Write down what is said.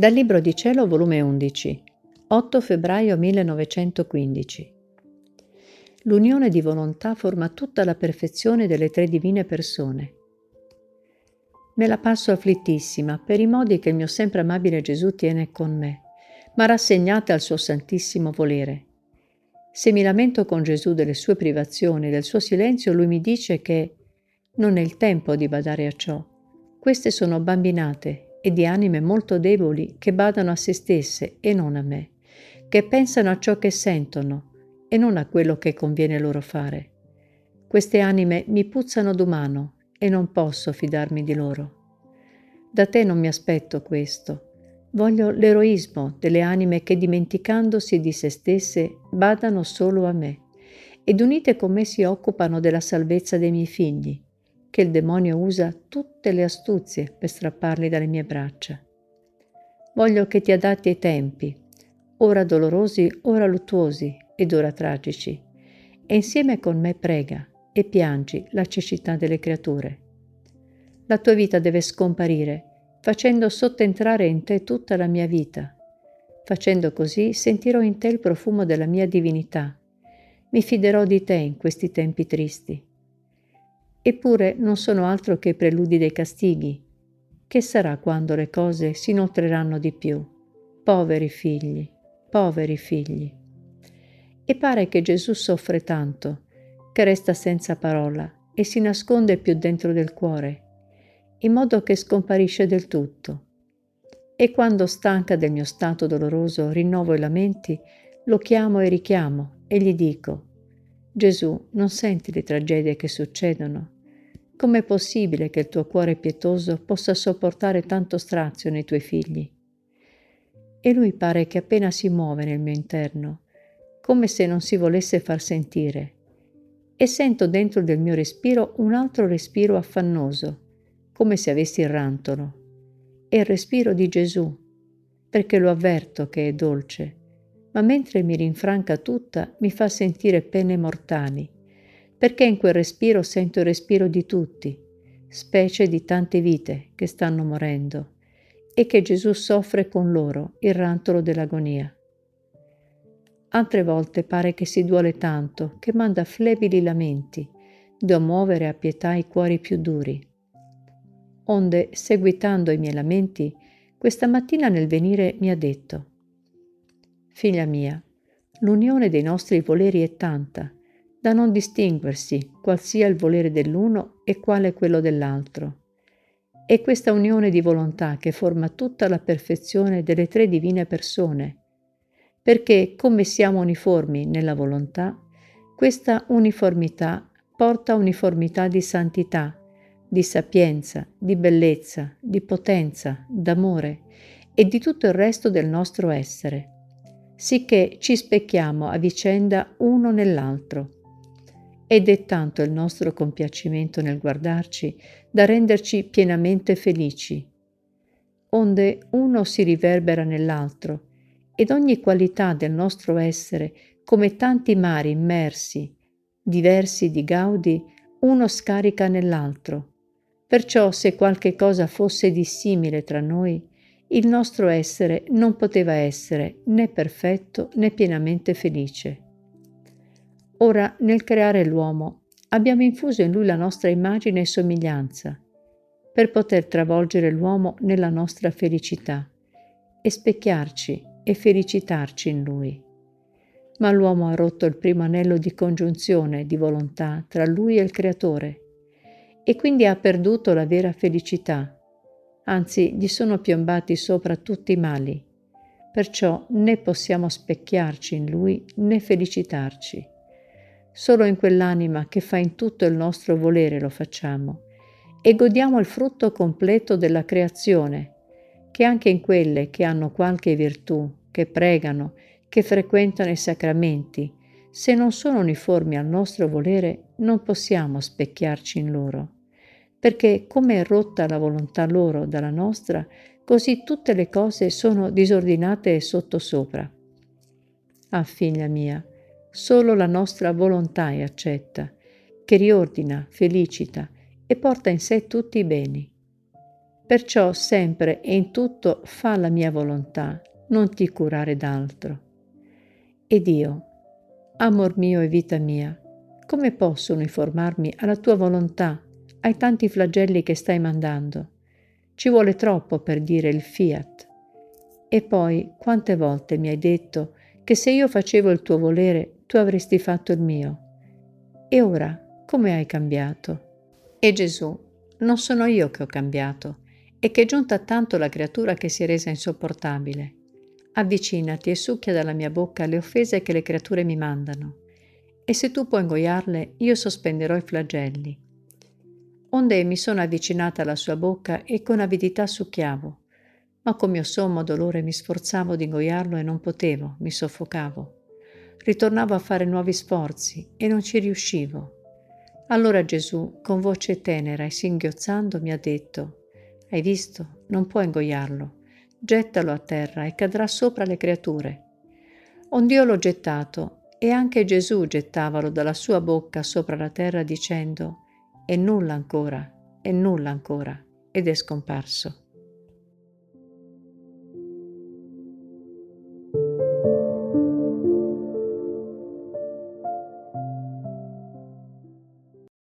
Dal Libro di Cielo, volume 11, 8 febbraio 1915. L'unione di volontà forma tutta la perfezione delle tre divine persone. Me la passo afflittissima per i modi che il mio sempre amabile Gesù tiene con me, ma rassegnata al suo santissimo volere. Se mi lamento con Gesù delle sue privazioni, del suo silenzio, lui mi dice che non è il tempo di badare a ciò. Queste sono bambinate e di anime molto deboli che badano a se stesse e non a me, che pensano a ciò che sentono e non a quello che conviene loro fare. Queste anime mi puzzano d'umano e non posso fidarmi di loro. Da te non mi aspetto questo. Voglio l'eroismo delle anime che dimenticandosi di se stesse badano solo a me ed unite con me si occupano della salvezza dei miei figli che il demonio usa tutte le astuzie per strapparli dalle mie braccia. Voglio che ti adatti ai tempi, ora dolorosi, ora luttuosi ed ora tragici, e insieme con me prega e piangi la cecità delle creature. La tua vita deve scomparire, facendo sottentrare in te tutta la mia vita. Facendo così sentirò in te il profumo della mia divinità. Mi fiderò di te in questi tempi tristi Eppure non sono altro che preludi dei castighi. Che sarà quando le cose si inoltreranno di più? Poveri figli, poveri figli. E pare che Gesù soffre tanto, che resta senza parola e si nasconde più dentro del cuore, in modo che scomparisce del tutto. E quando stanca del mio stato doloroso rinnovo i lamenti, lo chiamo e richiamo e gli dico, Gesù, non senti le tragedie che succedono? Com'è possibile che il tuo cuore pietoso possa sopportare tanto strazio nei tuoi figli? E lui pare che appena si muove nel mio interno, come se non si volesse far sentire, e sento dentro del mio respiro un altro respiro affannoso, come se avessi il rantolo. È il respiro di Gesù, perché lo avverto che è dolce, ma mentre mi rinfranca tutta mi fa sentire pene mortali, perché in quel respiro sento il respiro di tutti, specie di tante vite che stanno morendo, e che Gesù soffre con loro il rantolo dell'agonia. Altre volte pare che si duole tanto che manda flebili lamenti, da muovere a pietà i cuori più duri. Onde, seguitando i miei lamenti, questa mattina nel venire mi ha detto, Figlia mia, l'unione dei nostri voleri è tanta, da non distinguersi qual sia il volere dell'uno e quale quello dell'altro. È questa unione di volontà che forma tutta la perfezione delle tre divine persone, perché come siamo uniformi nella volontà, questa uniformità porta uniformità di santità, di sapienza, di bellezza, di potenza, d'amore e di tutto il resto del nostro essere sicché ci specchiamo a vicenda uno nell'altro. Ed è tanto il nostro compiacimento nel guardarci da renderci pienamente felici. Onde uno si riverbera nell'altro ed ogni qualità del nostro essere, come tanti mari immersi, diversi di gaudi, uno scarica nell'altro. Perciò se qualche cosa fosse dissimile tra noi, il nostro essere non poteva essere né perfetto né pienamente felice. Ora, nel creare l'uomo, abbiamo infuso in lui la nostra immagine e somiglianza, per poter travolgere l'uomo nella nostra felicità e specchiarci e felicitarci in lui. Ma l'uomo ha rotto il primo anello di congiunzione di volontà tra lui e il Creatore e quindi ha perduto la vera felicità anzi gli sono piombati sopra tutti i mali. Perciò né possiamo specchiarci in lui né felicitarci. Solo in quell'anima che fa in tutto il nostro volere lo facciamo e godiamo il frutto completo della creazione, che anche in quelle che hanno qualche virtù, che pregano, che frequentano i sacramenti, se non sono uniformi al nostro volere, non possiamo specchiarci in loro perché come è rotta la volontà loro dalla nostra, così tutte le cose sono disordinate e sottosopra. Ah, figlia mia, solo la nostra volontà è accetta, che riordina, felicita e porta in sé tutti i beni. Perciò sempre e in tutto fa la mia volontà, non ti curare d'altro. Ed io, amor mio e vita mia, come posso uniformarmi alla tua volontà, ai tanti flagelli che stai mandando? Ci vuole troppo per dire il fiat. E poi quante volte mi hai detto che se io facevo il tuo volere, tu avresti fatto il mio. E ora come hai cambiato? E Gesù, non sono io che ho cambiato, e che è giunta tanto la creatura che si è resa insopportabile. Avvicinati e succhia dalla mia bocca le offese che le creature mi mandano, e se tu puoi ingoiarle, io sospenderò i flagelli. Onde mi sono avvicinata alla sua bocca e con avidità succhiavo, ma con mio sommo dolore mi sforzavo di ingoiarlo e non potevo, mi soffocavo. Ritornavo a fare nuovi sforzi e non ci riuscivo. Allora Gesù, con voce tenera e singhiozzando, mi ha detto, Hai visto? Non puoi ingoiarlo gettalo a terra e cadrà sopra le creature. Ond'io l'ho gettato, e anche Gesù gettavalo dalla sua bocca sopra la terra dicendo, è nulla ancora, è nulla ancora, ed è scomparso.